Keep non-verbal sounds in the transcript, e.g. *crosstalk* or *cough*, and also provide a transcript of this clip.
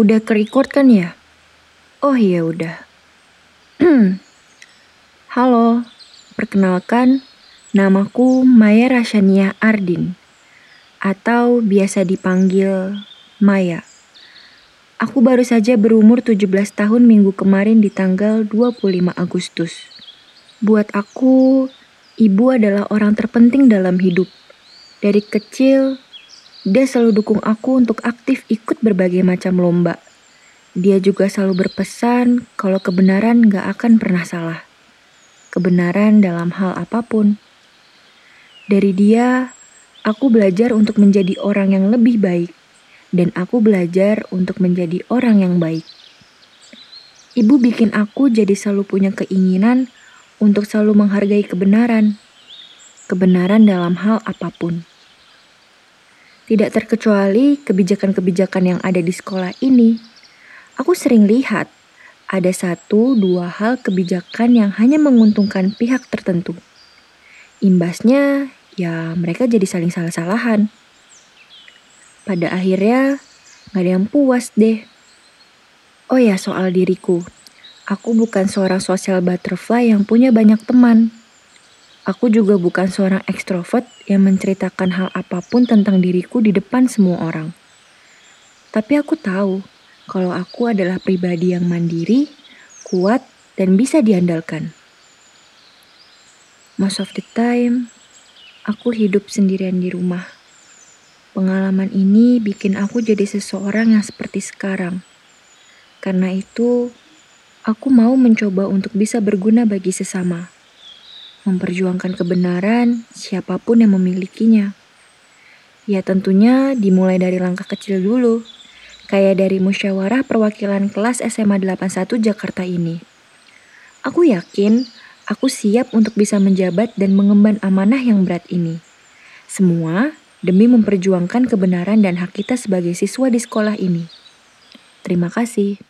Udah ke-record kan ya? Oh iya udah. *clears throat* Halo, perkenalkan namaku Maya Rasyania Ardin atau biasa dipanggil Maya. Aku baru saja berumur 17 tahun minggu kemarin di tanggal 25 Agustus. Buat aku, ibu adalah orang terpenting dalam hidup. Dari kecil, dia selalu dukung aku untuk aktif ikut berbagai macam lomba. Dia juga selalu berpesan kalau kebenaran gak akan pernah salah. Kebenaran dalam hal apa pun. Dari dia, aku belajar untuk menjadi orang yang lebih baik. Dan aku belajar untuk menjadi orang yang baik. Ibu bikin aku jadi selalu punya keinginan untuk selalu menghargai kebenaran. Kebenaran dalam hal apa pun. Tidak terkecuali kebijakan-kebijakan yang ada di sekolah ini. Aku sering lihat ada satu dua hal kebijakan yang hanya menguntungkan pihak tertentu. Imbasnya, ya mereka jadi saling salah-salahan. Pada akhirnya, gak ada yang puas deh. Oh ya, soal diriku. Aku bukan seorang social butterfly yang punya banyak teman. Aku juga bukan seorang ekstrovert yang menceritakan hal apa pun tentang diriku di depan semua orang. Tapi aku tahu kalau aku adalah pribadi yang mandiri, kuat, dan bisa diandalkan. Most of the time, aku hidup sendirian di rumah. Pengalaman ini bikin aku jadi seseorang yang seperti sekarang. Karena itu, aku mau mencoba untuk bisa berguna bagi sesama memperjuangkan kebenaran siapa pun yang memilikinya. Ya tentunya dimulai dari langkah kecil dulu, kayak dari musyawarah perwakilan kelas SMA 81 Jakarta ini. Aku yakin aku siap untuk bisa menjabat dan mengemban amanah yang berat ini. Semua demi memperjuangkan kebenaran dan hak kita sebagai siswa di sekolah ini. Terima kasih.